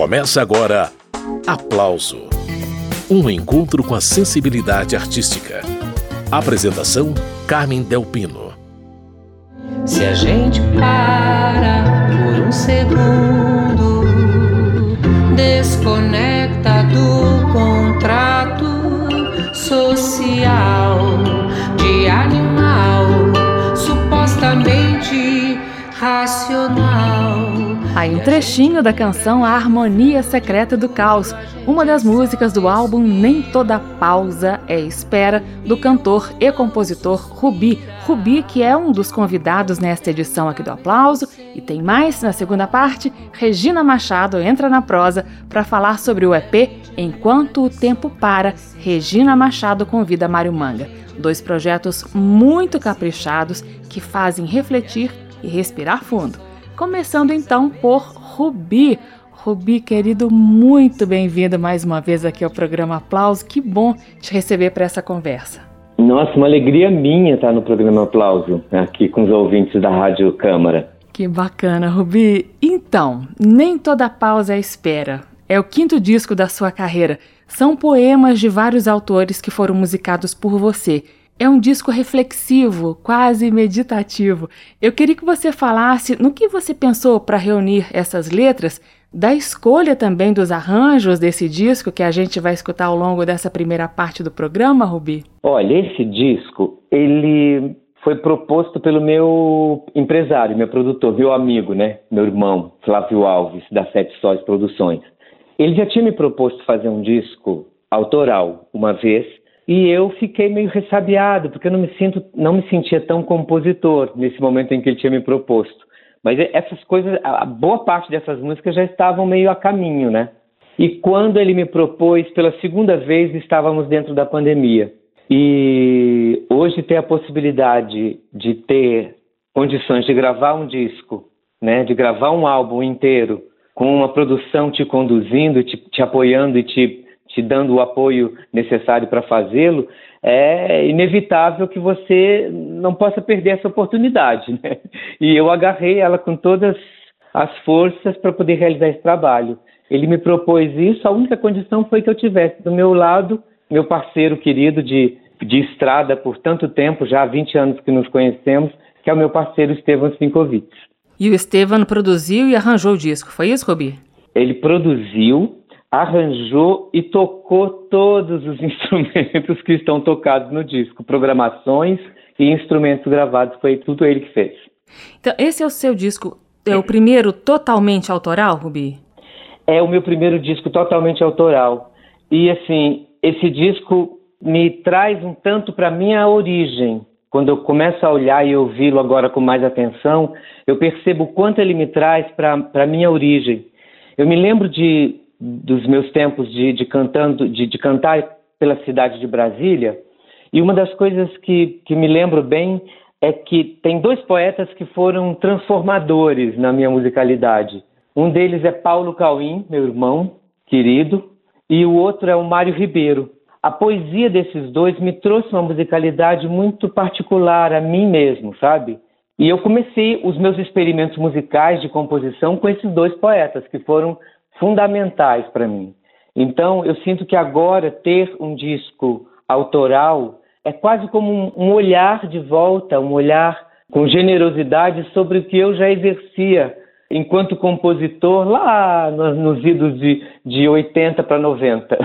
Começa agora Aplauso Um encontro com a sensibilidade artística. Apresentação: Carmen Delpino. Se a gente para por um segundo, trechinho da canção A Harmonia Secreta do Caos, uma das músicas do álbum Nem Toda Pausa é Espera, do cantor e compositor Rubi. Rubi, que é um dos convidados nesta edição aqui do Aplauso. E tem mais, na segunda parte, Regina Machado entra na prosa para falar sobre o EP Enquanto o Tempo Para, Regina Machado convida Mário Manga. Dois projetos muito caprichados que fazem refletir e respirar fundo. Começando então por Rubi. Rubi, querido, muito bem-vindo mais uma vez aqui ao programa Aplauso. Que bom te receber para essa conversa. Nossa, uma alegria minha estar no programa Aplauso, aqui com os ouvintes da Rádio Câmara. Que bacana, Rubi. Então, nem toda pausa é espera. É o quinto disco da sua carreira. São poemas de vários autores que foram musicados por você. É um disco reflexivo, quase meditativo. Eu queria que você falasse no que você pensou para reunir essas letras, da escolha também dos arranjos desse disco que a gente vai escutar ao longo dessa primeira parte do programa, Rubi. Olha, esse disco, ele foi proposto pelo meu empresário, meu produtor, meu amigo, né? Meu irmão, Flávio Alves, da Sete Sóis Produções. Ele já tinha me proposto fazer um disco autoral uma vez, e eu fiquei meio ressabiado, porque eu não me, sinto, não me sentia tão compositor nesse momento em que ele tinha me proposto. Mas essas coisas, a boa parte dessas músicas já estavam meio a caminho, né? E quando ele me propôs pela segunda vez, estávamos dentro da pandemia. E hoje ter a possibilidade de ter condições de gravar um disco, né, de gravar um álbum inteiro, com uma produção te conduzindo, te, te apoiando e te te dando o apoio necessário para fazê-lo, é inevitável que você não possa perder essa oportunidade. Né? E eu agarrei ela com todas as forças para poder realizar esse trabalho. Ele me propôs isso, a única condição foi que eu tivesse do meu lado meu parceiro querido de, de estrada por tanto tempo, já há 20 anos que nos conhecemos, que é o meu parceiro Estevam Sinkovic. E o Estevam produziu e arranjou o disco, foi isso, Robi? Ele produziu, arranjou e tocou todos os instrumentos que estão tocados no disco, programações e instrumentos gravados, foi tudo ele que fez. Então, esse é o seu disco, é o primeiro totalmente autoral, Rubi? É o meu primeiro disco totalmente autoral. E assim, esse disco me traz um tanto para minha origem. Quando eu começo a olhar e ouvi-lo agora com mais atenção, eu percebo o quanto ele me traz para a minha origem. Eu me lembro de dos meus tempos de, de cantando, de, de, cantar pela cidade de Brasília. E uma das coisas que, que me lembro bem é que tem dois poetas que foram transformadores na minha musicalidade. Um deles é Paulo Cauim, meu irmão querido, e o outro é o Mário Ribeiro. A poesia desses dois me trouxe uma musicalidade muito particular a mim mesmo, sabe? E eu comecei os meus experimentos musicais de composição com esses dois poetas, que foram fundamentais para mim. Então, eu sinto que agora ter um disco autoral é quase como um, olhar de volta, um olhar com generosidade sobre o que eu já exercia enquanto compositor lá nos idos de, de 80 para 90.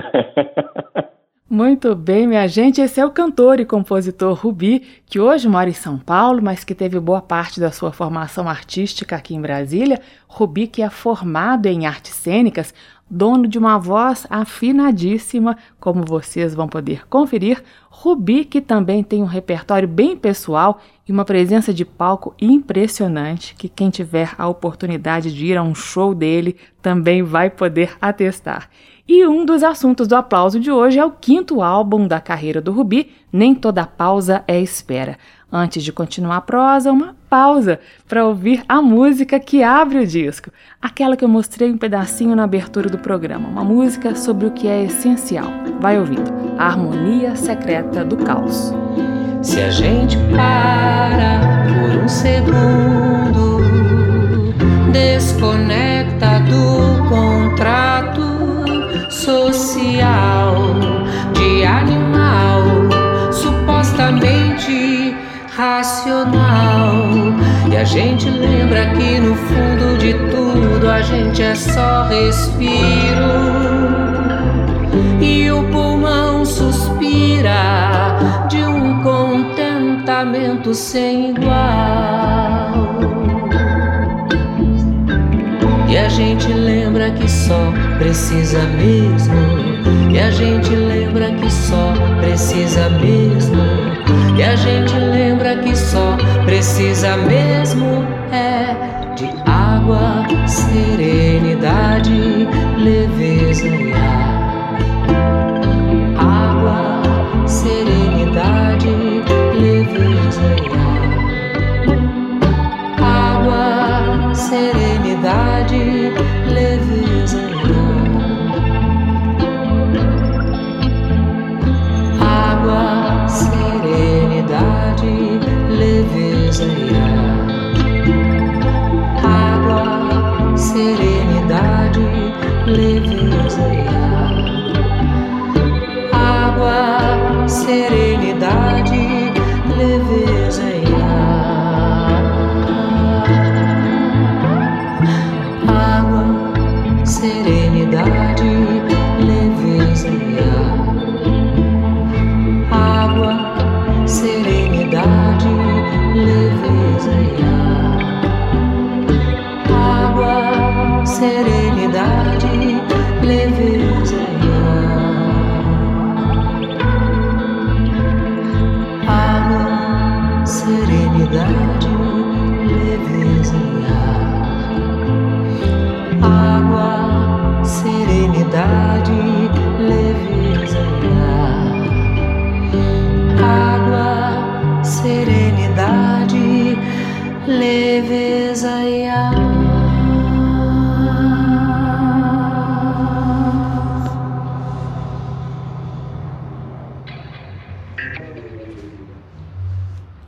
Muito bem, minha gente. Esse é o cantor e compositor Rubi, que hoje mora em São Paulo, mas que teve boa parte da sua formação artística aqui em Brasília. Rubi, que é formado em artes cênicas, dono de uma voz afinadíssima, como vocês vão poder conferir. Rubi, que também tem um repertório bem pessoal e uma presença de palco impressionante, que quem tiver a oportunidade de ir a um show dele também vai poder atestar. E um dos assuntos do aplauso de hoje é o quinto álbum da carreira do Rubi, Nem Toda Pausa é Espera. Antes de continuar a prosa, uma pausa para ouvir a música que abre o disco, aquela que eu mostrei um pedacinho na abertura do programa, uma música sobre o que é essencial. Vai ouvindo, a harmonia secreta do caos. Se a gente para por um segundo, desconecta social de animal supostamente racional. E a gente lembra que no fundo de tudo a gente é só respiro. E o pulmão suspira de um contentamento sem igual. E a gente lembra que só precisa mesmo. E a gente lembra que só precisa mesmo. E a gente lembra que só precisa mesmo é de água, serenidade,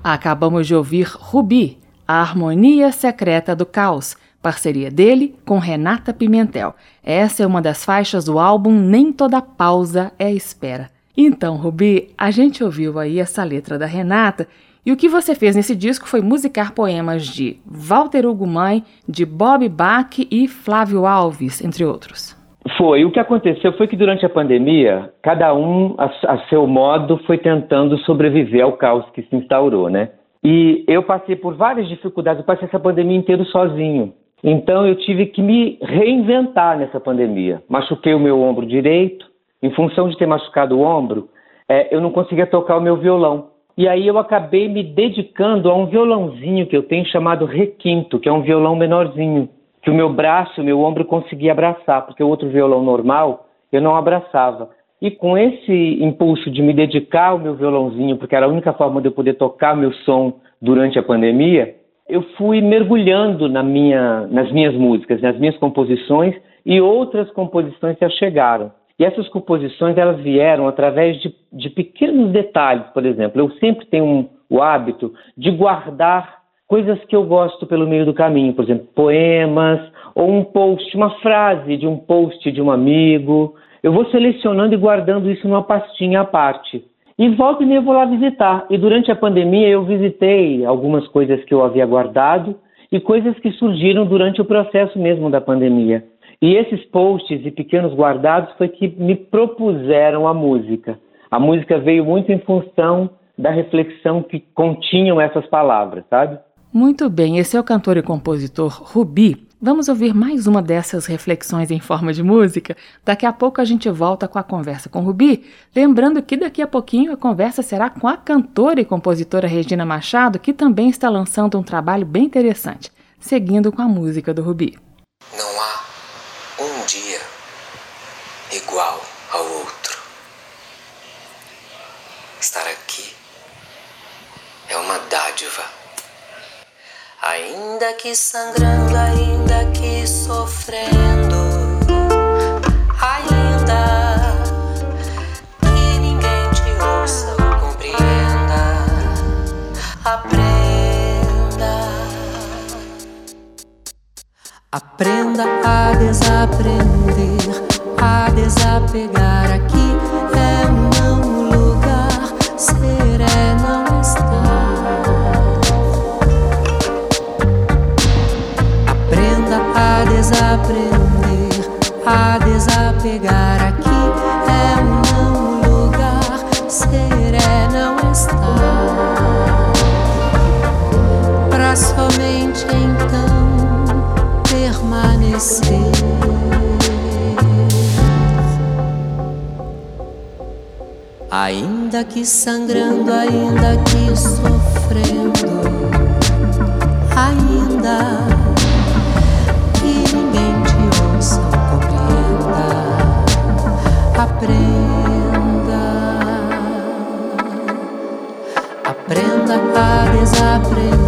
Acabamos de ouvir Rubi, a harmonia secreta do caos, parceria dele com Renata Pimentel. Essa é uma das faixas do álbum Nem Toda Pausa é Espera. Então, Rubi, a gente ouviu aí essa letra da Renata e o que você fez nesse disco foi musicar poemas de Walter Hugo Mãe, de Bob Bach e Flávio Alves, entre outros. Foi. O que aconteceu foi que durante a pandemia, cada um, a, a, seu modo, foi tentando sobreviver ao caos que se instaurou, né? E eu passei por várias dificuldades, eu passei essa pandemia inteira sozinho. Então eu tive que me reinventar nessa pandemia. Machuquei o meu ombro direito. Em função de ter machucado o ombro, é, eu não conseguia tocar o meu violão. E aí eu acabei me dedicando a um violãozinho que eu tenho chamado requinto, que é um violão menorzinho que o meu braço, o meu ombro conseguia abraçar, porque o outro violão normal eu não abraçava. E com esse impulso de me dedicar ao meu violãozinho, porque era a única forma de eu poder tocar meu som durante a pandemia, eu fui mergulhando na minha, nas minhas músicas, nas minhas composições, e outras composições já chegaram. E essas composições elas vieram através de, de pequenos detalhes, por exemplo. Eu sempre tenho um, o hábito de guardar coisas que eu gosto pelo meio do caminho, por exemplo, poemas ou um post, uma frase de um post de um amigo. Eu vou selecionando e guardando isso numa pastinha à parte. E volta e meia vou lá visitar. E durante a pandemia eu visitei algumas coisas que eu havia guardado e coisas que surgiram durante o processo mesmo da pandemia. E esses posts e pequenos guardados foi que me propuseram a música. A música veio muito em função da reflexão que continham essas palavras, sabe? Muito bem, esse é o cantor e compositor Rubi. Vamos ouvir mais uma dessas reflexões em forma de música? Daqui a pouco a gente volta com a conversa com Rubi. Lembrando que daqui a pouquinho a conversa será com a cantora e compositora Regina Machado, que também está lançando um trabalho bem interessante, seguindo com a música do Rubi. Não há igual ao outro. Estar aqui é uma dádiva Ainda que sangrando, ainda que sofrendo, ainda que ninguém te ouça ou compreenda, aprenda. Aprenda a desaprender, a desapegar. Aqui é um não lugar, ser é não estar. a desaprender a desapegar Ainda que sangrando, ainda que sofrendo, ainda aprenda, aprenda a desaprender,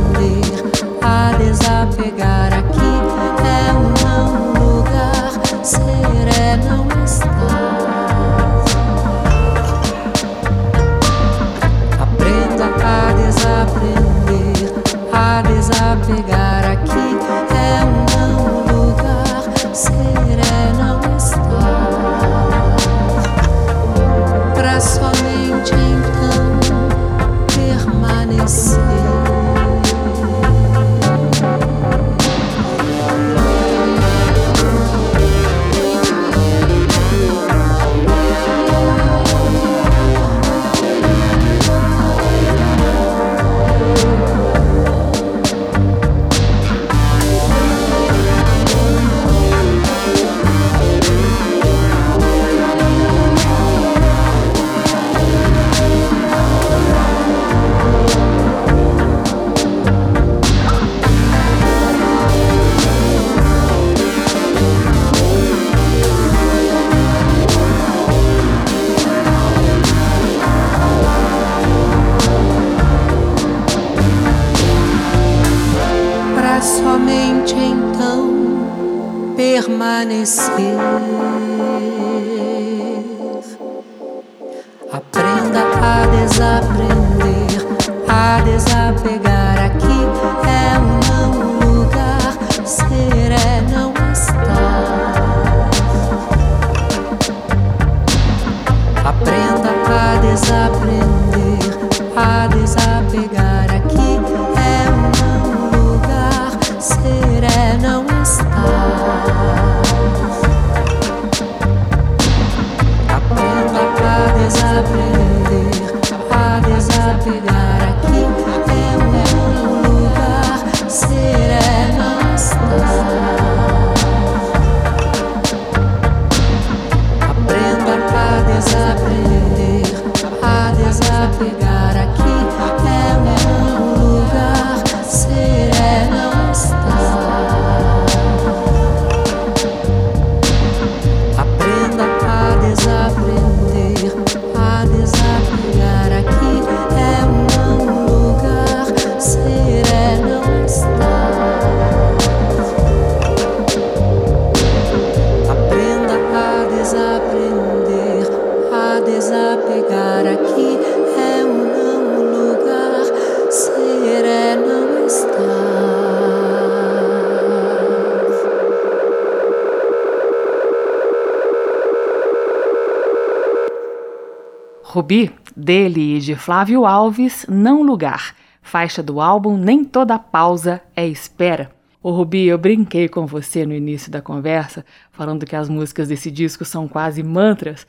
Rubi, dele e de Flávio Alves, Não Lugar, faixa do álbum Nem Toda Pausa é Espera. Ô Rubi, eu brinquei com você no início da conversa, falando que as músicas desse disco são quase mantras.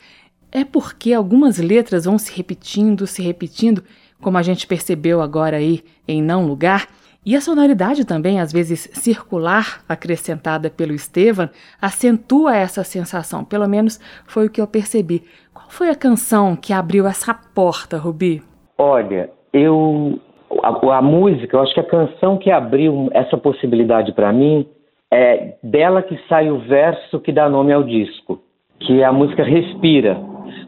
É porque algumas letras vão se repetindo, se repetindo, como a gente percebeu agora aí em Não Lugar, e a sonoridade também, às vezes circular, acrescentada pelo Estevan, acentua essa sensação, pelo menos foi o que eu percebi. Foi a canção que abriu essa porta, Rubi? Olha, eu. A, a música, eu acho que a canção que abriu essa possibilidade para mim é dela que sai o verso que dá nome ao disco, que é a música Respira.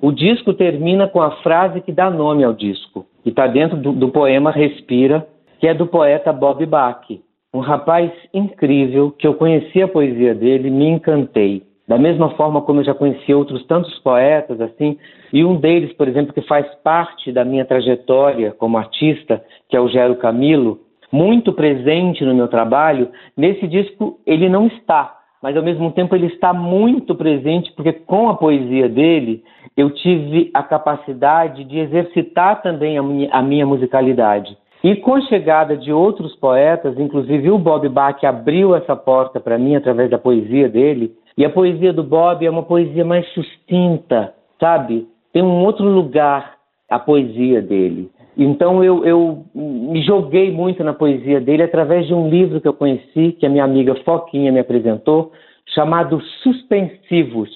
O disco termina com a frase que dá nome ao disco, que está dentro do, do poema Respira, que é do poeta Bob Bach, um rapaz incrível que eu conheci a poesia dele, me encantei. Da mesma forma como eu já conheci outros tantos poetas, assim, e um deles, por exemplo, que faz parte da minha trajetória como artista, que é o Gero Camilo, muito presente no meu trabalho, nesse disco ele não está, mas ao mesmo tempo ele está muito presente porque com a poesia dele eu tive a capacidade de exercitar também a minha, a minha musicalidade. E com a chegada de outros poetas, inclusive o Bob Bach abriu essa porta para mim através da poesia dele. E a poesia do Bob é uma poesia mais sucinta, sabe? Tem um outro lugar a poesia dele. Então eu, eu me joguei muito na poesia dele através de um livro que eu conheci, que a minha amiga Foquinha me apresentou, chamado Suspensivos.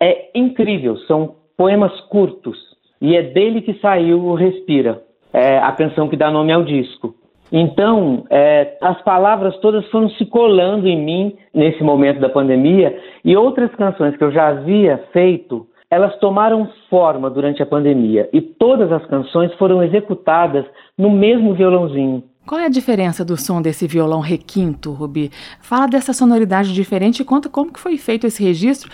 É incrível, são poemas curtos e é dele que saiu o Respira, é a canção que dá nome ao disco. Então, é, as palavras todas foram se colando em mim nesse momento da pandemia e outras canções que eu já havia feito, elas tomaram forma durante a pandemia e todas as canções foram executadas no mesmo violãozinho. Qual é a diferença do som desse violão requinto, Rubi? Fala dessa sonoridade diferente e conta como que foi feito esse registro,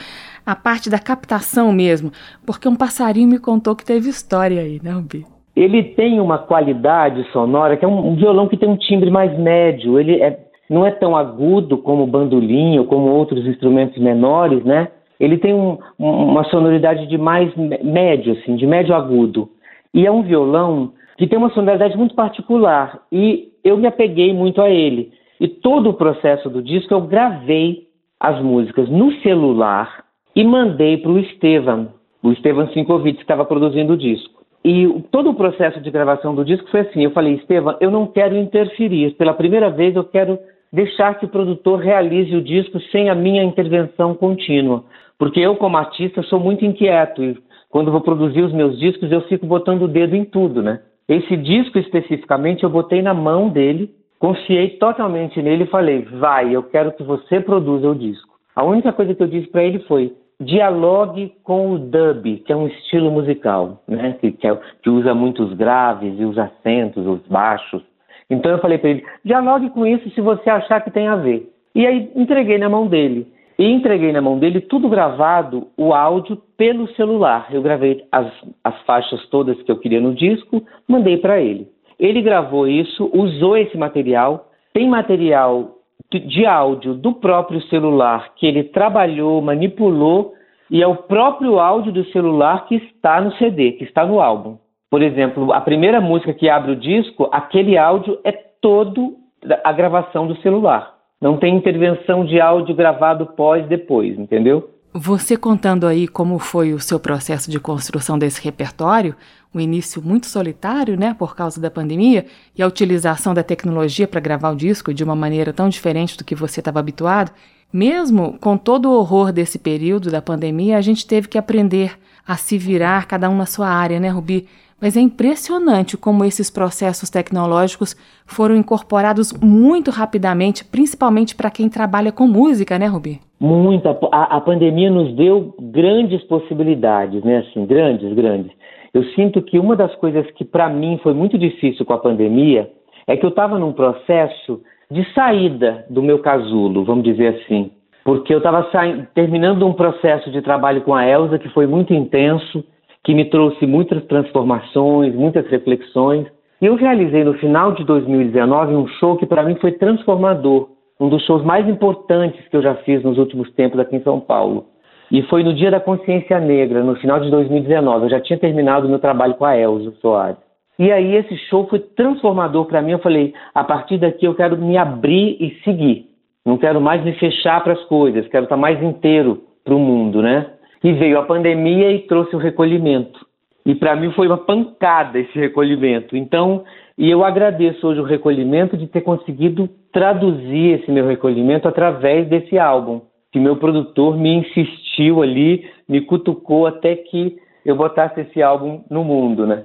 a parte da captação mesmo, porque um passarinho me contou que teve história aí, né, Rubi? Ele tem uma qualidade sonora que é um, um violão que tem um timbre mais médio, ele é, não é tão agudo como o bandolim ou como outros instrumentos menores, né? Ele tem um, uma sonoridade de mais médio, assim, de médio agudo. E é um violão que tem uma sonoridade muito particular e eu me apeguei muito a ele. E todo o processo do disco eu gravei as músicas no celular e mandei para o Estevam, o Estevam Sinkovic, que estava produzindo o disco. E todo o processo de gravação do disco foi assim: eu falei, Estevam, eu não quero interferir. Pela primeira vez, eu quero deixar que o produtor realize o disco sem a minha intervenção contínua. Porque eu, como artista, sou muito inquieto e quando vou produzir os meus discos, eu fico botando o dedo em tudo, né? Esse disco especificamente eu botei na mão dele, confiei totalmente nele e falei: vai, eu quero que você produza o disco. A única coisa que eu disse para ele foi: dialogue com o dub, que é um estilo musical, né? Que, que, é, que usa muitos graves e os acentos, os baixos. Então eu falei para ele: dialogue com isso se você achar que tem a ver. E aí entreguei na mão dele. E entreguei na mão dele tudo gravado, o áudio pelo celular. Eu gravei as, as faixas todas que eu queria no disco, mandei para ele. Ele gravou isso, usou esse material. Tem material de áudio do próprio celular que ele trabalhou, manipulou, e é o próprio áudio do celular que está no CD, que está no álbum. Por exemplo, a primeira música que abre o disco, aquele áudio é todo a gravação do celular. Não tem intervenção de áudio gravado pós depois, entendeu? Você contando aí como foi o seu processo de construção desse repertório, um início muito solitário, né, por causa da pandemia, e a utilização da tecnologia para gravar o disco de uma maneira tão diferente do que você estava habituado, mesmo com todo o horror desse período da pandemia, a gente teve que aprender a se virar cada um na sua área, né, Rubi? Mas é impressionante como esses processos tecnológicos foram incorporados muito rapidamente, principalmente para quem trabalha com música, né, Rubi? Muita. A, a, pandemia nos deu grandes possibilidades, né? Assim, grandes, grandes. Eu sinto que uma das coisas que para mim foi muito difícil com a pandemia é que eu estava num processo de saída do meu casulo, vamos dizer assim. Porque eu estava terminando um processo de trabalho com a Elsa que foi muito intenso que me trouxe muitas transformações, muitas reflexões. E eu realizei no final de 2019 um show que para mim foi transformador, um dos shows mais importantes que eu já fiz nos últimos tempos aqui em São Paulo. E foi no Dia da Consciência Negra, no final de 2019. Eu já tinha terminado meu trabalho com a Elza Soares. E aí esse show foi transformador para mim. Eu falei, a partir daqui eu quero me abrir e seguir. Não quero mais me fechar para as coisas, quero estar mais inteiro para o mundo, né? E veio a pandemia e trouxe o recolhimento. E para mim foi uma pancada esse recolhimento. Então, e eu agradeço hoje o recolhimento de ter conseguido traduzir esse meu recolhimento através desse álbum. Que meu produtor me insistiu ali, me cutucou até que eu botasse esse álbum no mundo, né?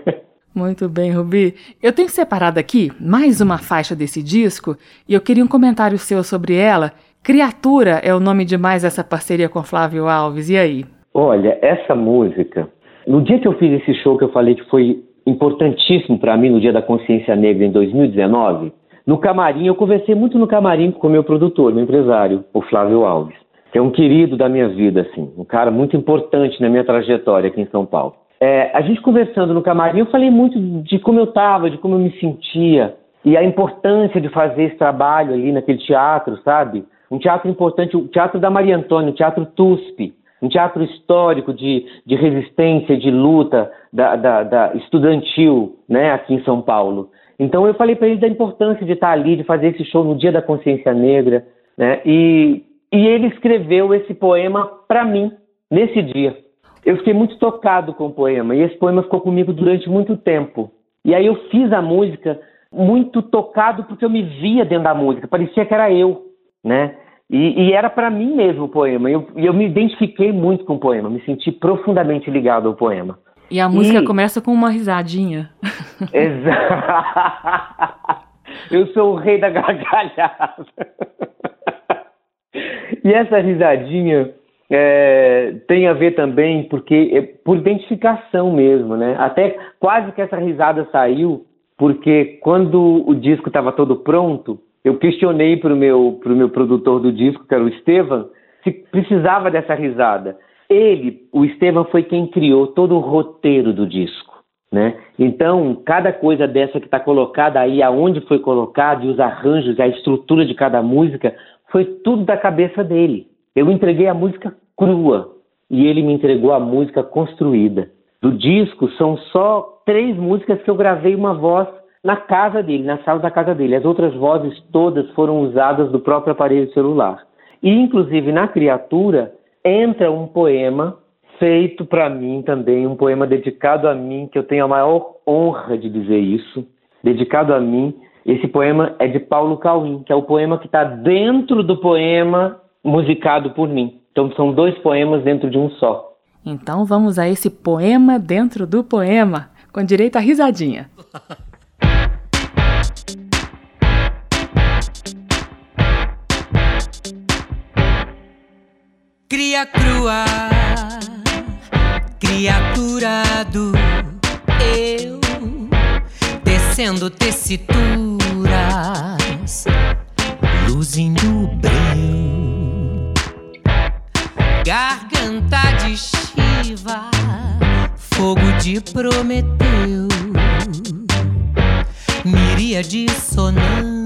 Muito bem, Rubi. Eu tenho separado aqui mais uma faixa desse disco e eu queria um comentário seu sobre ela Criatura é o nome de mais essa parceria com Flávio Alves. E aí? Olha, essa música, no dia que eu fiz esse show que eu falei que foi importantíssimo para mim no Dia da Consciência Negra em 2019, no camarim, eu conversei muito no camarim com o meu produtor, meu empresário, o Flávio Alves, que é um querido da minha vida, assim, um cara muito importante na minha trajetória aqui em São Paulo. É, a gente conversando no camarim, eu falei muito de como eu estava, de como eu me sentia e a importância de fazer esse trabalho ali naquele teatro, sabe? um teatro importante, o Teatro da Maria Antônia, o Teatro TUSP, um teatro histórico de, de resistência, de luta da, da, da estudantil né, aqui em São Paulo. Então eu falei para ele da importância de estar ali, de fazer esse show no Dia da Consciência Negra, né? E, e ele escreveu esse poema para mim nesse dia. Eu fiquei muito tocado com o poema e esse poema ficou comigo durante muito tempo. E aí eu fiz a música muito tocado porque eu me via dentro da música, parecia que era eu, né? E, e era para mim mesmo o poema. E eu, eu, me identifiquei muito com o poema, me senti profundamente ligado ao poema. E a música e... começa com uma risadinha. Exato. Eu sou o rei da gargalhada. E essa risadinha é, tem a ver também porque é por identificação mesmo, né? Até quase que essa risada saiu porque quando o disco estava todo pronto, eu questionei para o meu, pro meu produtor do disco, que era o Estevam, se precisava dessa risada. Ele, o Estevam, foi quem criou todo o roteiro do disco. Né? Então, cada coisa dessa que está colocada aí, aonde foi colocado, e os arranjos, a estrutura de cada música, foi tudo da cabeça dele. Eu entreguei a música crua e ele me entregou a música construída. Do disco são só três músicas que eu gravei uma voz na casa dele, na sala da casa dele. As outras vozes todas foram usadas do próprio aparelho celular. E, inclusive, na criatura entra um poema feito para mim também, um poema dedicado a mim, que eu tenho a maior honra de dizer isso, dedicado a mim, esse poema é de Paulo Cauim, que é o poema que está dentro do poema musicado por mim. Então são dois poemas dentro de um só. Então vamos a esse poema dentro do poema, com direito à risadinha. Cria crua, criatura do eu, descendo tessitura luzindo breu, garganta de Shiva, fogo de Prometeu, miríade sonantes,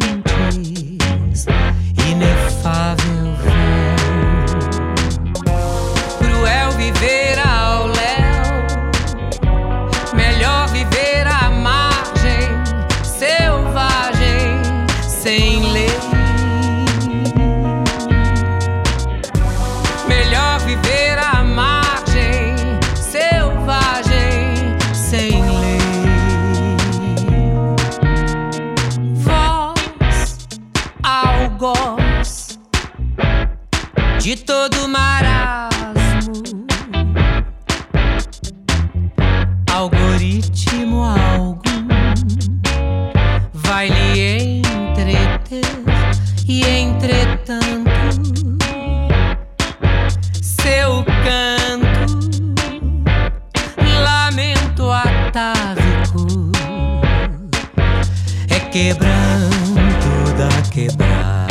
quebranto da quebrada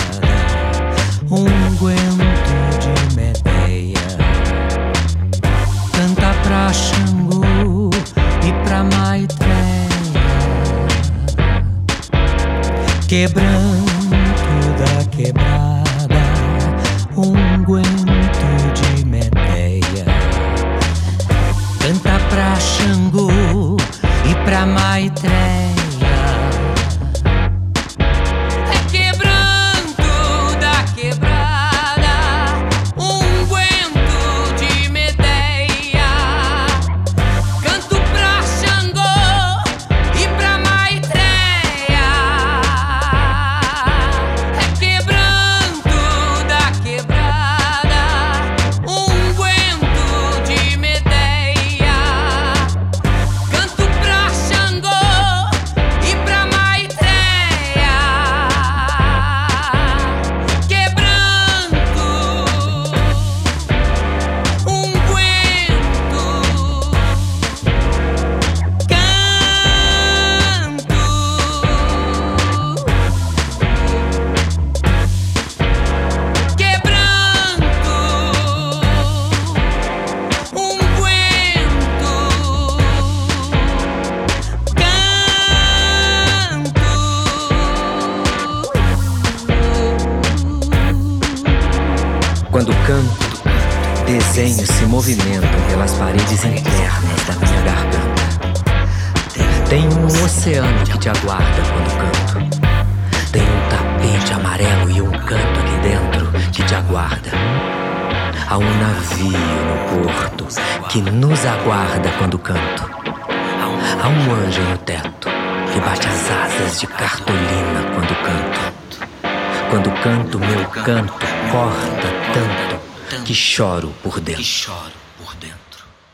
unguento de Medeia canta pra Xangô e pra Maitreya. Quebranto amarelo e um canto aqui dentro que te aguarda. Há um navio no porto que nos aguarda quando canto. Há um anjo no teto que bate as asas de cartolina quando canto. Quando canto, meu canto corta tanto que choro por dentro.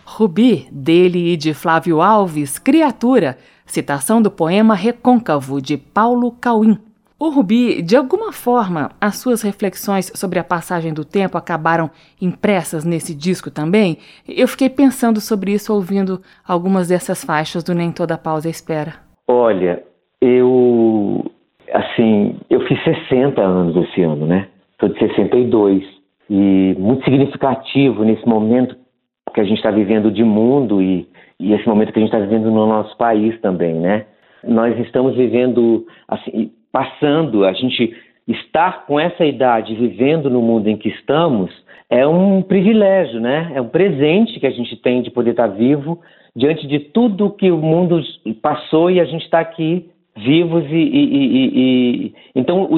Rubi, dele e de Flávio Alves, Criatura, citação do poema Recôncavo, de Paulo Cauim. O Rubi, de alguma forma, as suas reflexões sobre a passagem do tempo acabaram impressas nesse disco também? Eu fiquei pensando sobre isso ouvindo algumas dessas faixas do Nem Toda Pausa Espera. Olha, eu. Assim, eu fiz 60 anos esse ano, né? Sou de 62. E muito significativo nesse momento que a gente está vivendo de mundo e, e esse momento que a gente está vivendo no nosso país também, né? Nós estamos vivendo, assim, passando, a gente estar com essa idade, vivendo no mundo em que estamos, é um privilégio, né? É um presente que a gente tem de poder estar vivo diante de tudo que o mundo passou e a gente está aqui vivos e, e, e, e então o,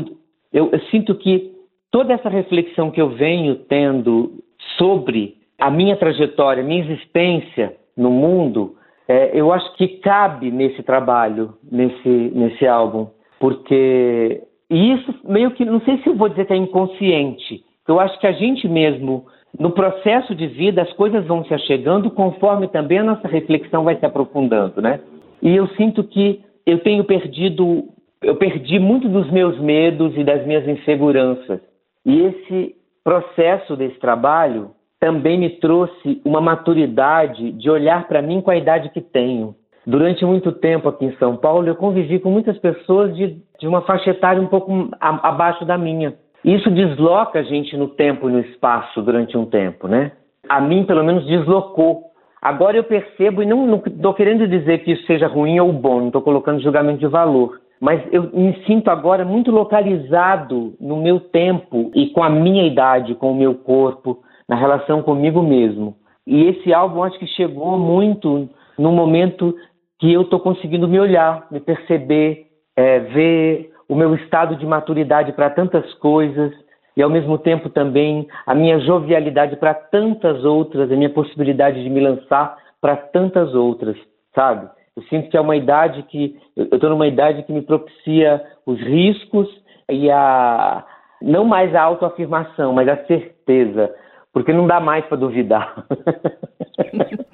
eu, eu sinto que toda essa reflexão que eu venho tendo sobre a minha trajetória, minha existência no mundo, é, eu acho que cabe nesse trabalho, nesse, nesse álbum porque e isso meio que não sei se eu vou dizer que é inconsciente. Eu acho que a gente mesmo no processo de vida as coisas vão se achegando conforme também a nossa reflexão vai se aprofundando, né? E eu sinto que eu tenho perdido, eu perdi muito dos meus medos e das minhas inseguranças. E esse processo desse trabalho também me trouxe uma maturidade de olhar para mim com a idade que tenho. Durante muito tempo aqui em São Paulo, eu convivi com muitas pessoas de, de uma faixa etária um pouco a, abaixo da minha. Isso desloca a gente no tempo e no espaço durante um tempo, né? A mim, pelo menos, deslocou. Agora eu percebo, e não estou querendo dizer que isso seja ruim ou bom, não estou colocando julgamento de valor, mas eu me sinto agora muito localizado no meu tempo e com a minha idade, com o meu corpo, na relação comigo mesmo. E esse álbum acho que chegou muito no momento que eu estou conseguindo me olhar, me perceber, é, ver o meu estado de maturidade para tantas coisas e ao mesmo tempo também a minha jovialidade para tantas outras, a minha possibilidade de me lançar para tantas outras, sabe? Eu sinto que é uma idade que eu estou numa idade que me propicia os riscos e a não mais a autoafirmação, mas a certeza, porque não dá mais para duvidar.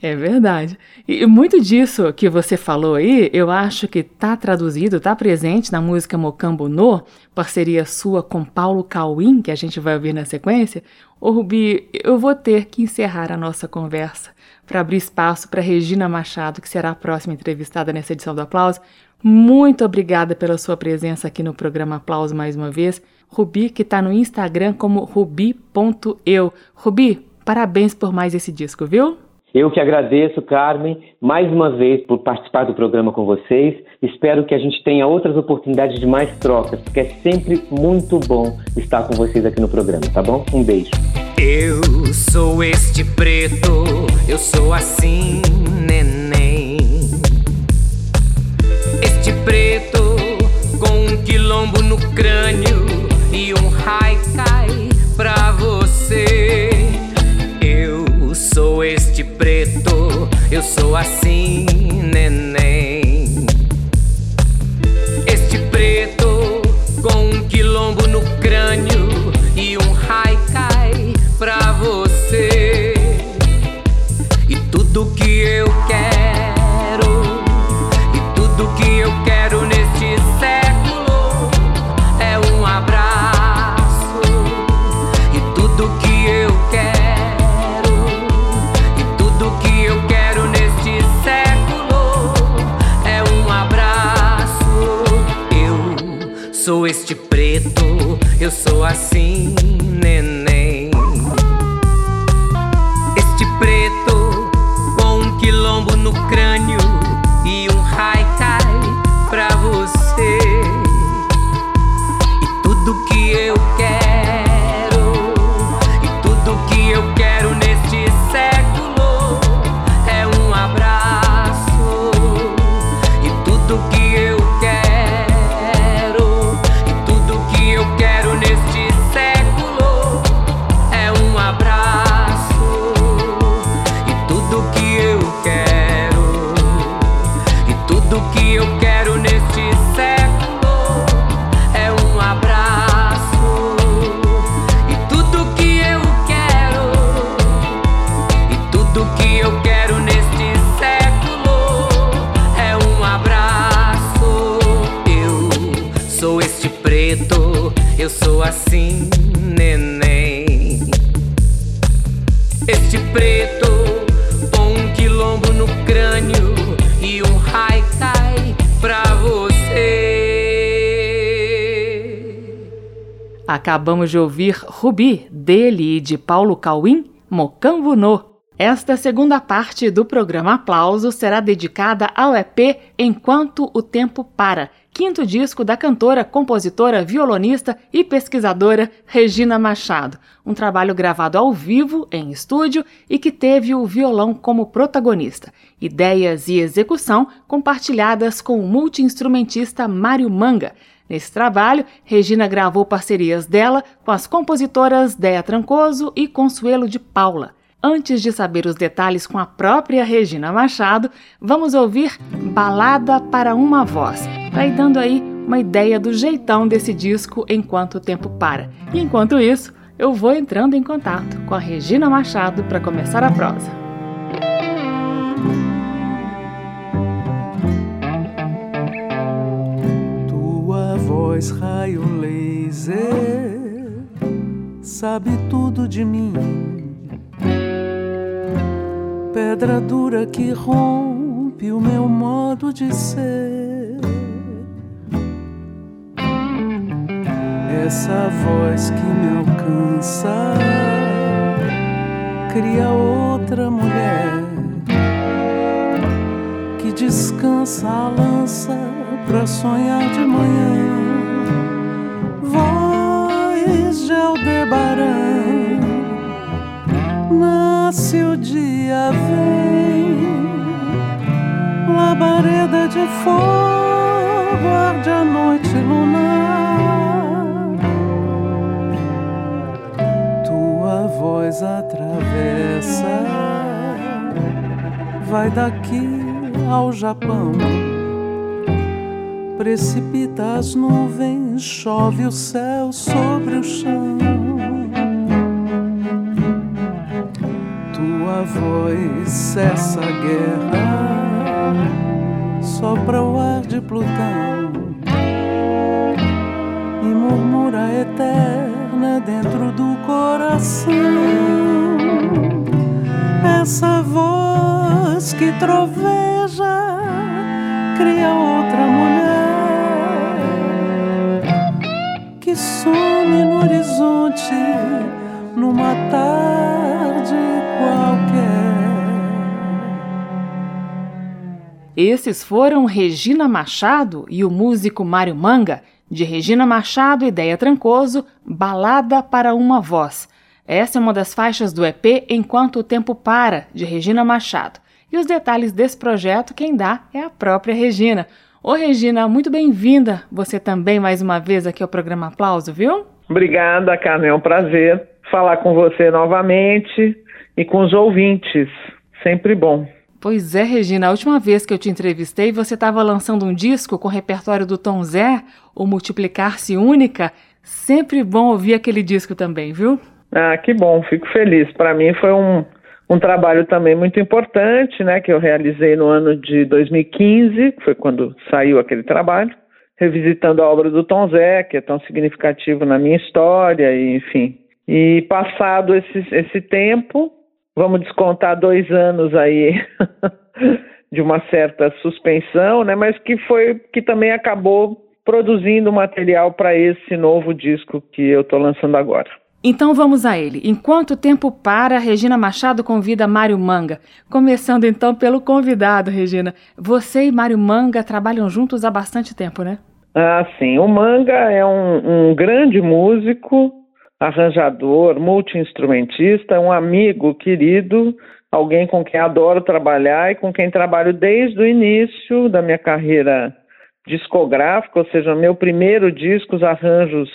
É verdade. E muito disso que você falou aí, eu acho que tá traduzido, tá presente na música Mocambo No, parceria sua com Paulo Cauim, que a gente vai ouvir na sequência. Ô Rubi, eu vou ter que encerrar a nossa conversa para abrir espaço para Regina Machado, que será a próxima entrevistada nessa edição do Aplauso. Muito obrigada pela sua presença aqui no programa Aplauso mais uma vez. Rubi, que está no Instagram como rubi.eu. Rubi, parabéns por mais esse disco, viu? Eu que agradeço, Carmen, mais uma vez por participar do programa com vocês. Espero que a gente tenha outras oportunidades de mais trocas, porque é sempre muito bom estar com vocês aqui no programa, tá bom? Um beijo. Eu sou este preto, eu sou assim, neném. Este preto com um quilombo no crânio e um haikai eu sou assim, Eu sou assim, neném. Este preto com um quilombo no crânio e um high tie pra você. Acabamos de ouvir Rubi, dele e de Paulo Cauim, Mocambo No. Esta segunda parte do programa Aplauso será dedicada ao EP Enquanto o Tempo Para, quinto disco da cantora, compositora, violonista e pesquisadora Regina Machado. Um trabalho gravado ao vivo, em estúdio, e que teve o violão como protagonista. Ideias e execução compartilhadas com o multiinstrumentista Mário Manga. Nesse trabalho, Regina gravou parcerias dela com as compositoras Dea Trancoso e Consuelo de Paula. Antes de saber os detalhes com a própria Regina Machado, vamos ouvir Balada para uma Voz, para ir dando aí uma ideia do jeitão desse disco enquanto o tempo para. E enquanto isso, eu vou entrando em contato com a Regina Machado para começar a prosa. Tua voz raio laser sabe tudo de mim pedra dura que rompe o meu modo de ser. Essa voz que me alcança cria outra mulher que descansa a lança pra sonhar de manhã. Voz de Aldebaran nasce o dia, vem, labareda de fogo, arde a noite lunar. Tua voz atravessa, vai daqui ao Japão. Precipita as nuvens, chove o céu sobre o chão. Voz cessa a guerra, sopra o ar de Plutão e murmura eterna dentro do coração. Essa voz que troveja cria outra mulher que some no horizonte numa tarde Esses foram Regina Machado e o músico Mário Manga, de Regina Machado e Ideia Trancoso, Balada para uma Voz. Essa é uma das faixas do EP Enquanto o Tempo Para, de Regina Machado. E os detalhes desse projeto quem dá é a própria Regina. Ô Regina, muito bem-vinda. Você também mais uma vez aqui ao programa Aplauso, viu? Obrigada, Carmen. É um prazer falar com você novamente e com os ouvintes. Sempre bom. Pois é, Regina, a última vez que eu te entrevistei, você estava lançando um disco com o repertório do Tom Zé, o Multiplicar-se Única. Sempre bom ouvir aquele disco também, viu? Ah, que bom, fico feliz. Para mim foi um, um trabalho também muito importante, né, que eu realizei no ano de 2015, que foi quando saiu aquele trabalho, revisitando a obra do Tom Zé, que é tão significativo na minha história, e, enfim. E passado esse, esse tempo, vamos descontar dois anos aí de uma certa suspensão, né? Mas que foi que também acabou produzindo material para esse novo disco que eu estou lançando agora. Então vamos a ele. Enquanto o tempo para, Regina Machado convida Mário Manga. Começando então pelo convidado, Regina. Você e Mário Manga trabalham juntos há bastante tempo, né? Ah, sim. O Manga é um, um grande músico, arranjador, multiinstrumentista, um amigo querido, alguém com quem adoro trabalhar e com quem trabalho desde o início da minha carreira discográfica, ou seja, meu primeiro disco, os arranjos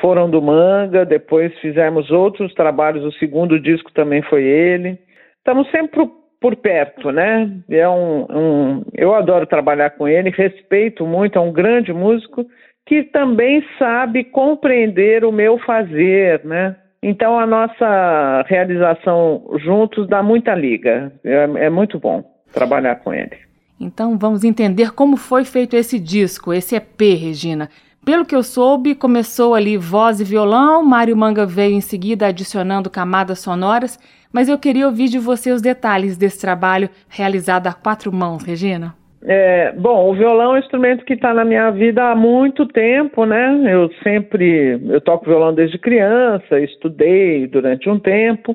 foram do Manga, depois fizemos outros trabalhos, o segundo disco também foi ele. Estamos sempre por perto, né? É um, um, eu adoro trabalhar com ele, respeito muito, é um grande músico que também sabe compreender o meu fazer, né? Então a nossa realização juntos dá muita liga. É, é muito bom trabalhar com ele. Então vamos entender como foi feito esse disco, esse EP, Regina. Pelo que eu soube, começou ali voz e violão, Mário Manga veio em seguida adicionando camadas sonoras, mas eu queria ouvir de você os detalhes desse trabalho realizado a quatro mãos, Regina. É, bom, o violão é um instrumento que está na minha vida há muito tempo, né? Eu sempre, eu toco violão desde criança, estudei durante um tempo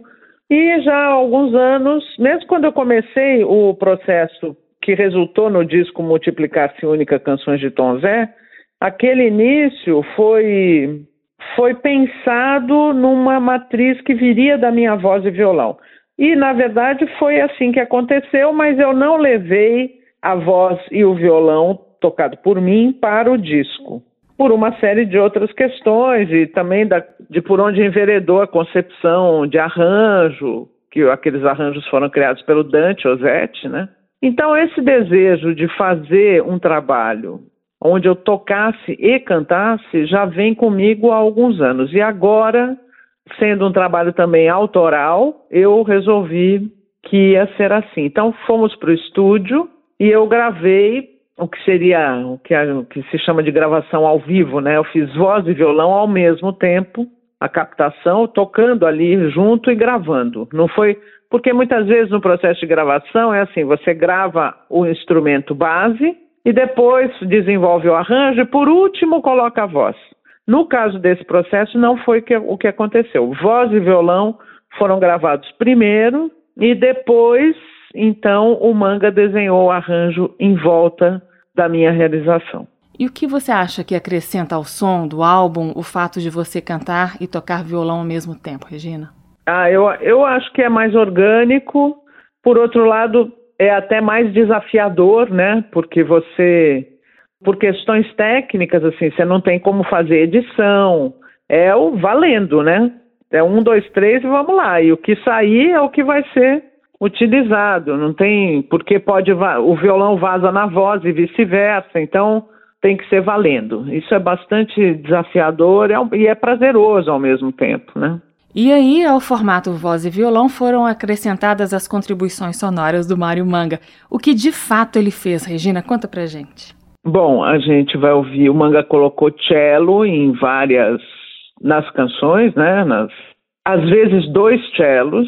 e já há alguns anos, mesmo quando eu comecei o processo que resultou no disco Multiplicar-se Única Canções de Tom Zé, aquele início foi foi pensado numa matriz que viria da minha voz e violão. E na verdade foi assim que aconteceu, mas eu não levei a voz e o violão tocado por mim para o disco, por uma série de outras questões e também da, de por onde enveredou a concepção de arranjo, que aqueles arranjos foram criados pelo Dante Osetti, né? Então esse desejo de fazer um trabalho onde eu tocasse e cantasse já vem comigo há alguns anos e agora, sendo um trabalho também autoral, eu resolvi que ia ser assim. Então fomos para o estúdio e eu gravei o que seria o que, o que se chama de gravação ao vivo, né? Eu fiz voz e violão ao mesmo tempo, a captação, tocando ali junto e gravando. Não foi porque muitas vezes no processo de gravação é assim, você grava o instrumento base e depois desenvolve o arranjo e por último coloca a voz. No caso desse processo não foi que, o que aconteceu. Voz e violão foram gravados primeiro e depois então, o manga desenhou o arranjo em volta da minha realização. E o que você acha que acrescenta ao som do álbum o fato de você cantar e tocar violão ao mesmo tempo, Regina? Ah, eu, eu acho que é mais orgânico. Por outro lado, é até mais desafiador, né? Porque você, por questões técnicas, assim, você não tem como fazer edição. É o valendo, né? É um, dois, três e vamos lá. E o que sair é o que vai ser utilizado, não tem, porque pode o violão vaza na voz e vice-versa, então tem que ser valendo. Isso é bastante desafiador é e é prazeroso ao mesmo tempo, né? E aí, ao formato voz e violão, foram acrescentadas as contribuições sonoras do Mário Manga. O que de fato ele fez, Regina? Conta pra gente. Bom, a gente vai ouvir, o Manga colocou cello em várias, nas canções, né? Nas, às vezes dois cellos,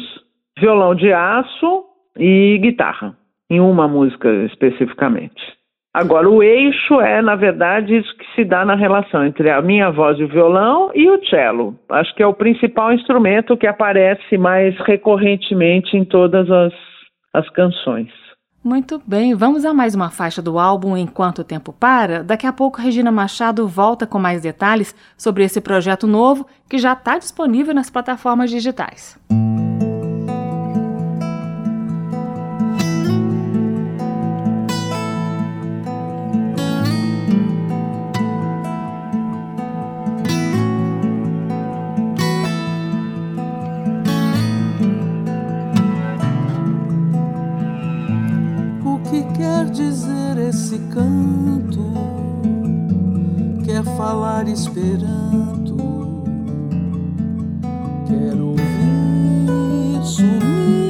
violão de aço e guitarra, em uma música especificamente. Agora, o eixo é, na verdade, isso que se dá na relação entre a minha voz e o violão e o cello. Acho que é o principal instrumento que aparece mais recorrentemente em todas as, as canções. Muito bem, vamos a mais uma faixa do álbum Enquanto o Tempo Para. Daqui a pouco, Regina Machado volta com mais detalhes sobre esse projeto novo que já está disponível nas plataformas digitais. Esse canto quer falar esperanto, quer ouvir sumir,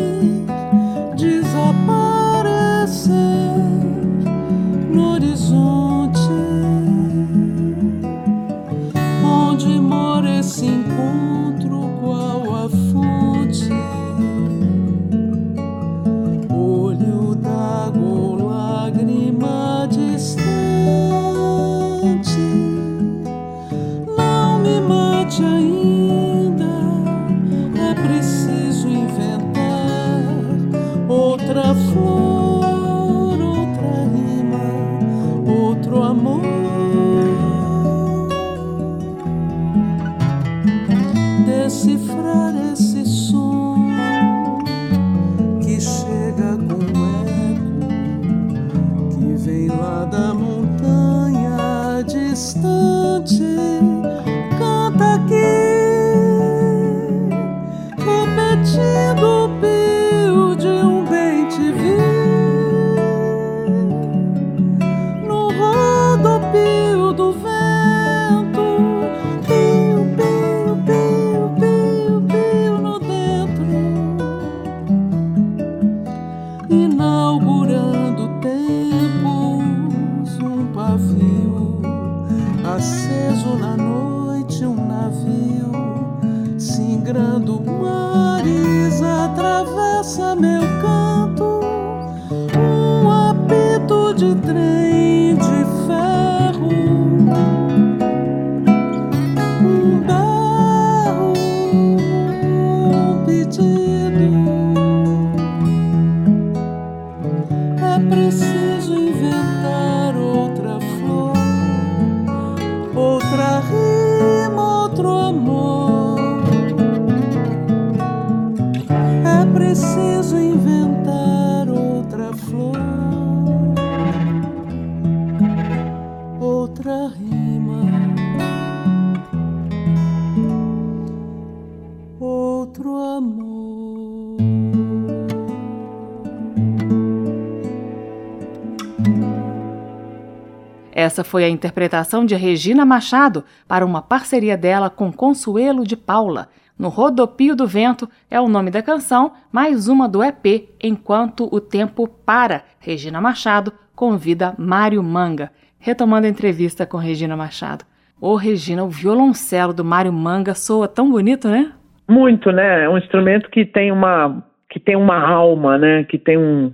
Essa foi a interpretação de Regina Machado para uma parceria dela com Consuelo de Paula no Rodopio do Vento é o nome da canção, mais uma do EP Enquanto o Tempo Para. Regina Machado convida Mário Manga. Retomando a entrevista com Regina Machado. Ô Regina, o violoncelo do Mário Manga soa tão bonito, né? Muito, né? É um instrumento que tem uma, que tem uma alma, né? Que tem um,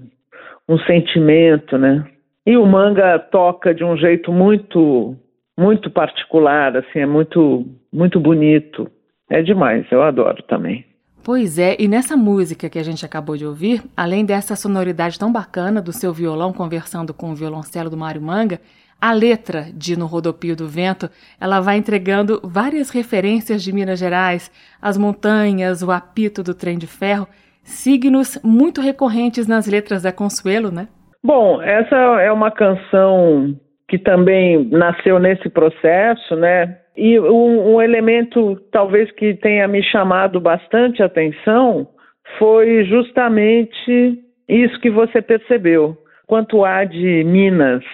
um sentimento, né? E o Manga toca de um jeito muito, muito particular, assim, é muito, muito bonito. É demais, eu adoro também. Pois é, e nessa música que a gente acabou de ouvir, além dessa sonoridade tão bacana do seu violão conversando com o violoncelo do Mário Manga, a letra de No Rodopio do Vento, ela vai entregando várias referências de Minas Gerais, as montanhas, o apito do trem de ferro, signos muito recorrentes nas letras da Consuelo, né? Bom, essa é uma canção que também nasceu nesse processo, né? E um, um, elemento, talvez, que tenha me chamado bastante atenção foi justamente isso que você percebeu. Quanto há de Minas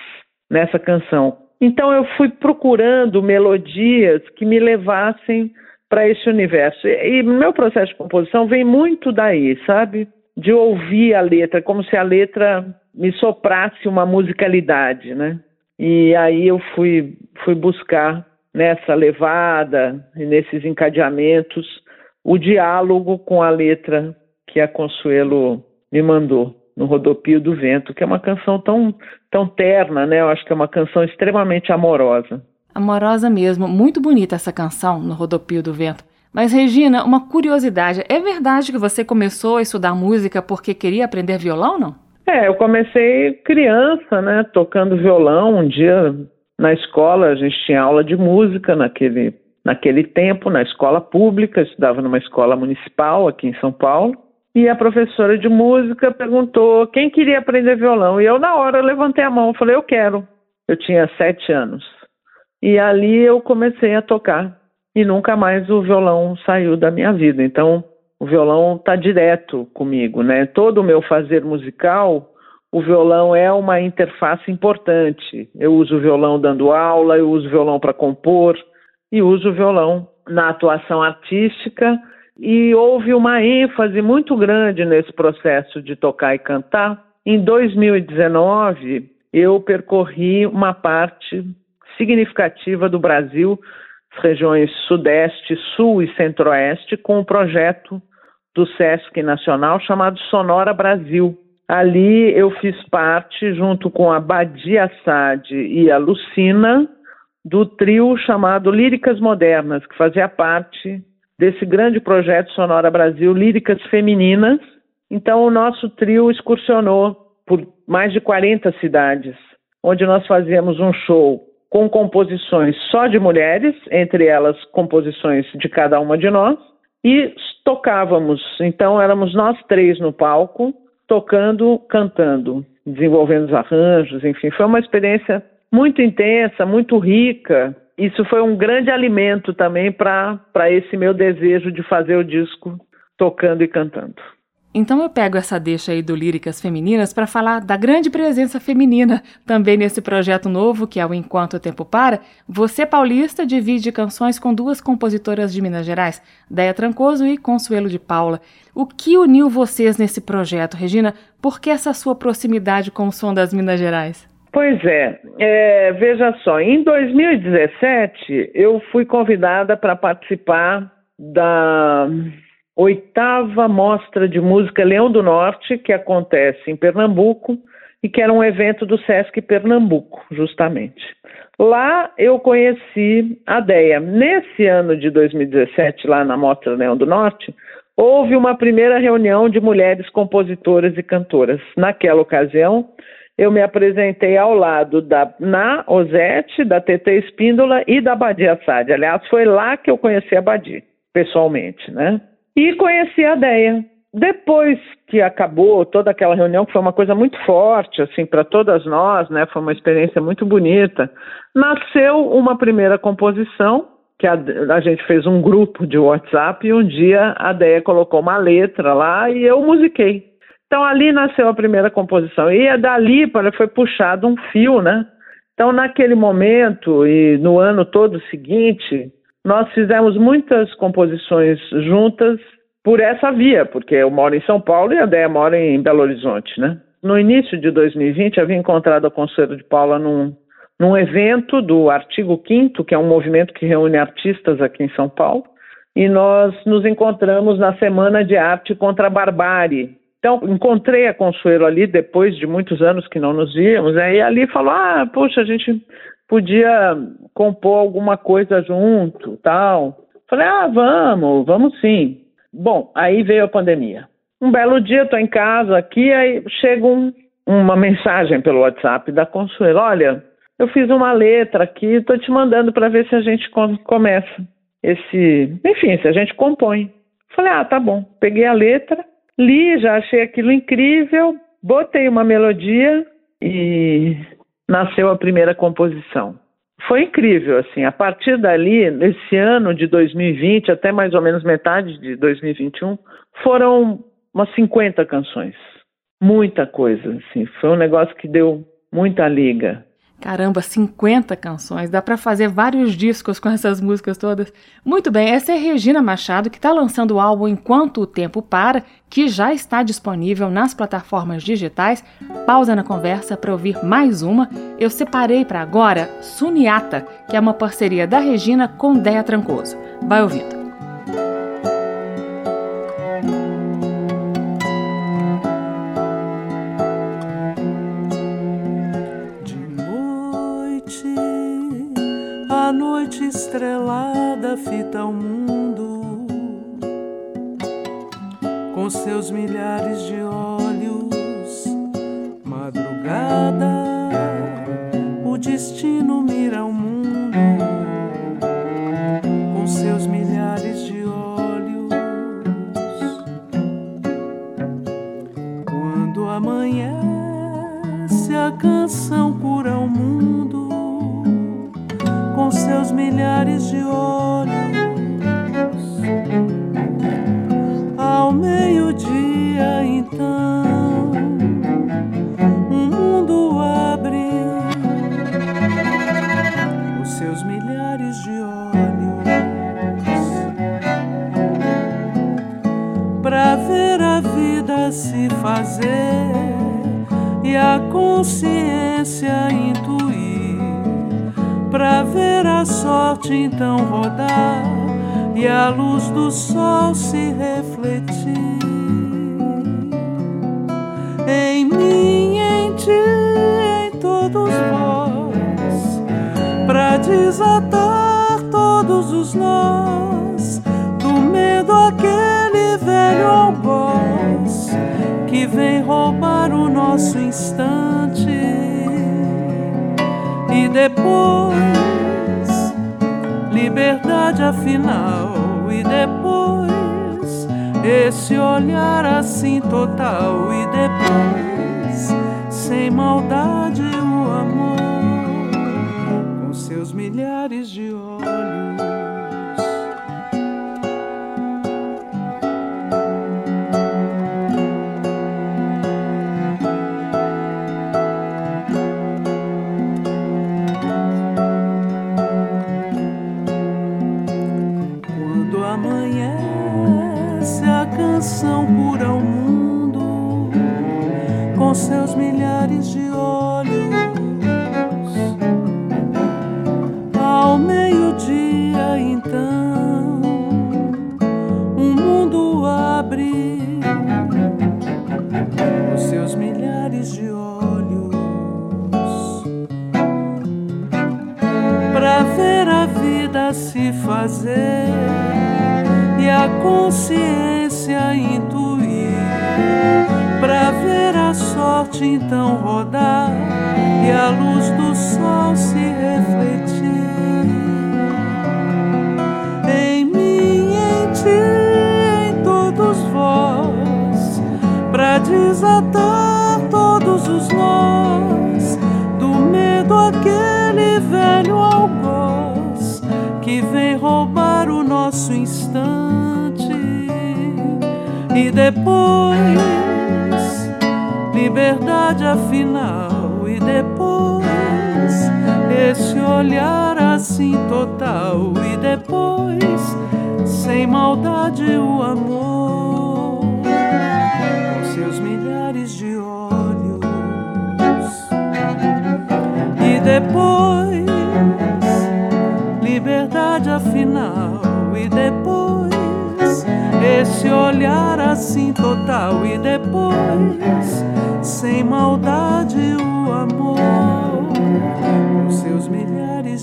nessa canção. Então eu fui procurando melodias que me levassem para esse universo. E, e meu processo de composição vem muito daí, sabe? De ouvir a letra, como se a letra me soprasse uma musicalidade, né? E aí eu fui, fui buscar nessa levada e nesses encadeamentos o diálogo com a letra que a Consuelo me mandou no Rodopio do Vento, que é uma canção tão, tão terna, né? Eu acho que é uma canção extremamente amorosa. Amorosa mesmo, muito bonita essa canção no Rodopio do Vento. Mas Regina, uma curiosidade, é verdade que você começou a estudar música porque queria aprender violão, não? É, eu comecei criança, né, tocando violão. Um dia na escola, a gente tinha aula de música naquele, naquele tempo, na escola pública, estudava numa escola municipal aqui em São Paulo. E a professora de música perguntou quem queria aprender violão. E eu, na hora, levantei a mão e falei, eu quero. Eu tinha sete anos. E ali eu comecei a tocar. E nunca mais o violão saiu da minha vida. Então, o violão está direto comigo, né? Todo o meu fazer musical o violão é uma interface importante. Eu uso o violão dando aula, eu uso o violão para compor e uso o violão na atuação artística. E houve uma ênfase muito grande nesse processo de tocar e cantar. Em 2019, eu percorri uma parte significativa do Brasil, as regiões Sudeste, Sul e Centro-Oeste, com um projeto do SESC Nacional chamado Sonora Brasil Ali eu fiz parte, junto com a Badia Assad e a Lucina, do trio chamado Líricas Modernas, que fazia parte desse grande projeto Sonora Brasil Líricas Femininas. Então, o nosso trio excursionou por mais de 40 cidades, onde nós fazíamos um show com composições só de mulheres, entre elas composições de cada uma de nós, e tocávamos. Então, éramos nós três no palco tocando, cantando, desenvolvendo os arranjos, enfim, foi uma experiência muito intensa, muito rica. Isso foi um grande alimento também para esse meu desejo de fazer o disco tocando e cantando. Então eu pego essa deixa aí do Líricas Femininas para falar da grande presença feminina também nesse projeto novo, que é o Enquanto o Tempo Para. Você, paulista, divide canções com duas compositoras de Minas Gerais, Deia Trancoso e Consuelo de Paula. O que uniu vocês nesse projeto, Regina? Por que essa sua proximidade com o som das Minas Gerais? Pois é, é veja só, em 2017 eu fui convidada para participar da oitava mostra de música Leão do Norte, que acontece em Pernambuco e que era um evento do Sesc Pernambuco, justamente. Lá eu conheci a Deia. Nesse ano de 2017, lá na Mostra Leão do Norte, houve uma primeira reunião de mulheres compositoras e cantoras. Naquela ocasião, eu me apresentei ao lado da Na Ozete, da TT Espíndola e da Badia Assad. Aliás, foi lá que eu conheci a Badia, pessoalmente, né? E conheci a Deia. depois que acabou toda aquela reunião, que foi uma coisa muito forte, assim, para todas nós, né? Foi uma experiência muito bonita. Nasceu uma primeira composição, que a, a gente fez um grupo de WhatsApp e um dia a Deia colocou uma letra lá e eu musiquei. Então ali nasceu a primeira composição. E é dali para foi puxado um fio, né? Então naquele momento e no ano todo seguinte, nós fizemos muitas composições juntas por essa via, porque eu moro em São Paulo e a Déia mora em Belo Horizonte, né? No início de 2020, havia encontrado a Conselho de Paula num, num evento do Artigo 5 que é um movimento que reúne artistas aqui em São Paulo, e nós nos encontramos na Semana de Arte contra a Barbárie. Então, encontrei a Consuelo ali, depois de muitos anos que não nos víamos, né? e ali falou, ah, poxa, a gente podia compor alguma coisa junto, tal. Falei, ah, vamos, vamos sim. Bom, aí veio a pandemia. Um belo dia, estou em casa aqui, aí chega um, uma mensagem pelo WhatsApp da Consuelo: Olha, eu fiz uma letra aqui, estou te mandando para ver se a gente começa esse. Enfim, se a gente compõe. Falei: Ah, tá bom. Peguei a letra, li, já achei aquilo incrível, botei uma melodia e nasceu a primeira composição foi incrível, assim, a partir dali, nesse ano de 2020, até mais ou menos metade de 2021, foram umas 50 canções. Muita coisa, assim, foi um negócio que deu muita liga. Caramba, 50 canções, dá para fazer vários discos com essas músicas todas. Muito bem, essa é Regina Machado que está lançando o álbum Enquanto o Tempo Para, que já está disponível nas plataformas digitais. Pausa na conversa para ouvir mais uma. Eu separei para agora Suniata, que é uma parceria da Regina com Dea Trancoso. Vai ouvindo. Estrelada fita o mundo com seus milhares de olhos.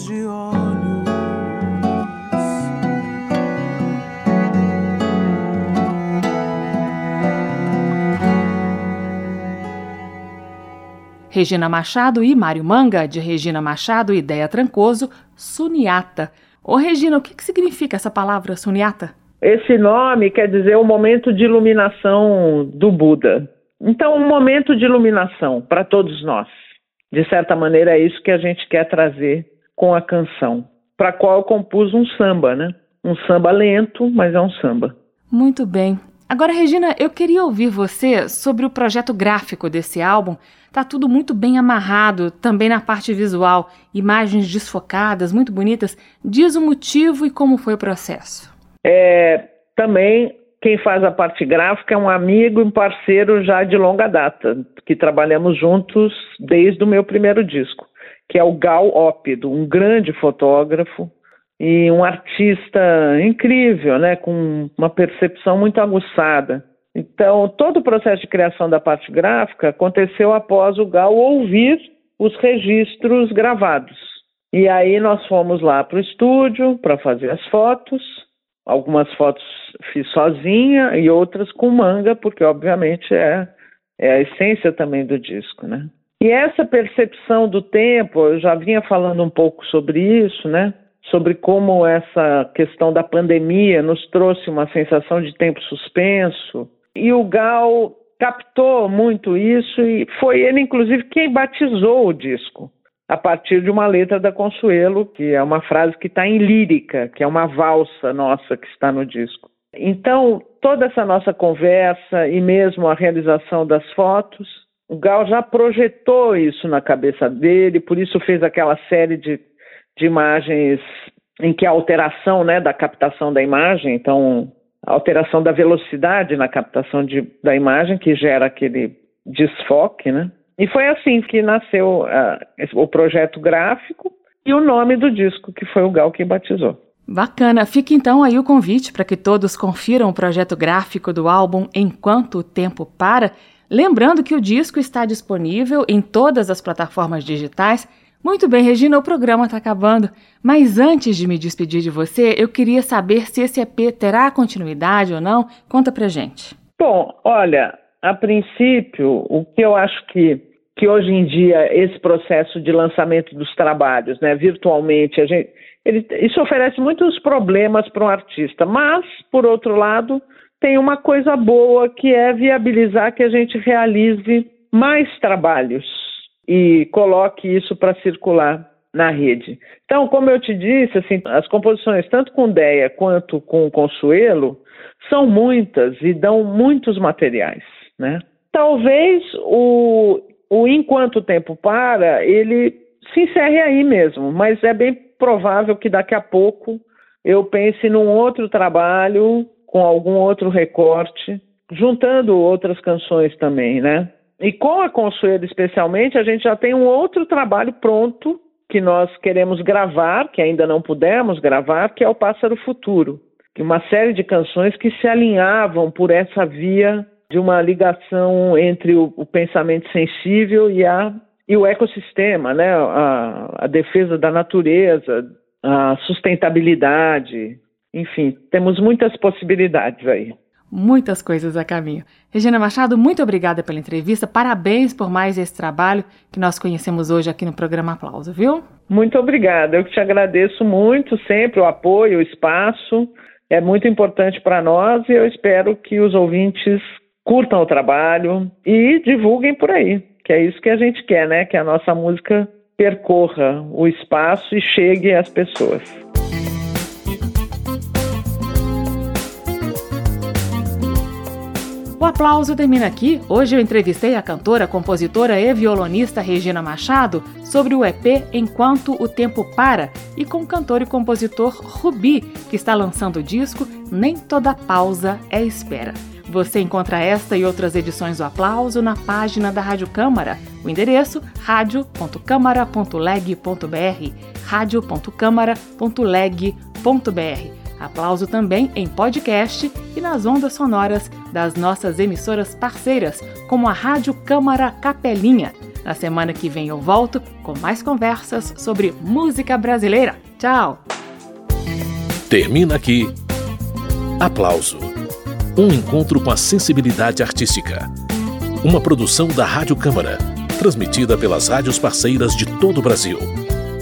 De olhos. Regina Machado e Mário Manga, de Regina Machado e Ideia Trancoso, Suniata. Ô Regina, o que, que significa essa palavra Suniata? Esse nome quer dizer o momento de iluminação do Buda. Então, um momento de iluminação para todos nós. De certa maneira, é isso que a gente quer trazer com a canção, para a qual eu compus um samba, né? Um samba lento, mas é um samba. Muito bem. Agora, Regina, eu queria ouvir você sobre o projeto gráfico desse álbum. Tá tudo muito bem amarrado, também na parte visual, imagens desfocadas, muito bonitas. Diz o motivo e como foi o processo. É, também quem faz a parte gráfica é um amigo e um parceiro já de longa data, que trabalhamos juntos desde o meu primeiro disco, que é o Gal Ópido, um grande fotógrafo e um artista incrível, né, com uma percepção muito aguçada. Então, todo o processo de criação da parte gráfica aconteceu após o Gal ouvir os registros gravados. E aí nós fomos lá para o estúdio para fazer as fotos. Algumas fotos fiz sozinha e outras com manga, porque obviamente é, é a essência também do disco, né? E essa percepção do tempo, eu já vinha falando um pouco sobre isso, né? Sobre como essa questão da pandemia nos trouxe uma sensação de tempo suspenso. E o Gal captou muito isso e foi ele, inclusive, quem batizou o disco a partir de uma letra da Consuelo, que é uma frase que está em lírica, que é uma valsa nossa que está no disco. Então, toda essa nossa conversa e mesmo a realização das fotos, o Gal já projetou isso na cabeça dele, por isso fez aquela série de, de imagens em que a alteração né, da captação da imagem, então a alteração da velocidade na captação de, da imagem, que gera aquele desfoque, né? E foi assim que nasceu uh, o projeto gráfico e o nome do disco, que foi o Gal que batizou. Bacana. Fica então aí o convite para que todos confiram o projeto gráfico do álbum Enquanto o Tempo Para. Lembrando que o disco está disponível em todas as plataformas digitais. Muito bem, Regina, o programa está acabando, mas antes de me despedir de você, eu queria saber se esse EP terá continuidade ou não. Conta pra gente. Bom, olha, a princípio, o que eu acho que, que hoje em dia esse processo de lançamento dos trabalhos, né, virtualmente, a gente, ele, isso oferece muitos problemas para um artista, mas, por outro lado, tem uma coisa boa que é viabilizar que a gente realize mais trabalhos e coloque isso para circular na rede. Então, como eu te disse, assim, as composições, tanto com Deia quanto com Consuelo, são muitas e dão muitos materiais, né? Talvez o, o Enquanto o Tempo Para, ele se encerre aí mesmo, mas é bem provável que daqui a pouco eu pense num outro trabalho com algum outro recorte, juntando outras canções também, né? E com a Consuelo especialmente, a gente já tem um outro trabalho pronto que nós queremos gravar, que ainda não pudemos gravar, que é o Pássaro Futuro, que uma série de canções que se alinhavam por essa via de uma ligação entre o, o pensamento sensível e a e o ecossistema, né? a, a defesa da natureza, a sustentabilidade, enfim, temos muitas possibilidades aí. Muitas coisas a caminho. Regina Machado, muito obrigada pela entrevista. Parabéns por mais esse trabalho que nós conhecemos hoje aqui no programa Aplauso, viu? Muito obrigada. Eu te agradeço muito sempre o apoio, o espaço. É muito importante para nós e eu espero que os ouvintes curtam o trabalho e divulguem por aí, que é isso que a gente quer, né? Que a nossa música percorra o espaço e chegue às pessoas. O aplauso termina aqui. Hoje eu entrevistei a cantora, compositora e violonista Regina Machado sobre o EP Enquanto o Tempo Para e com o cantor e compositor Rubi, que está lançando o disco Nem Toda Pausa é Espera. Você encontra esta e outras edições do Aplauso na página da Rádio Câmara. O endereço radio.câmara.leg.br radio.câmara.leg.br Aplauso também em podcast e nas ondas sonoras das nossas emissoras parceiras, como a Rádio Câmara Capelinha. Na semana que vem eu volto com mais conversas sobre música brasileira. Tchau! Termina aqui. Aplauso. Um encontro com a sensibilidade artística. Uma produção da Rádio Câmara, transmitida pelas rádios parceiras de todo o Brasil.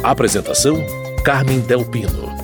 Apresentação: Carmen Del Pino.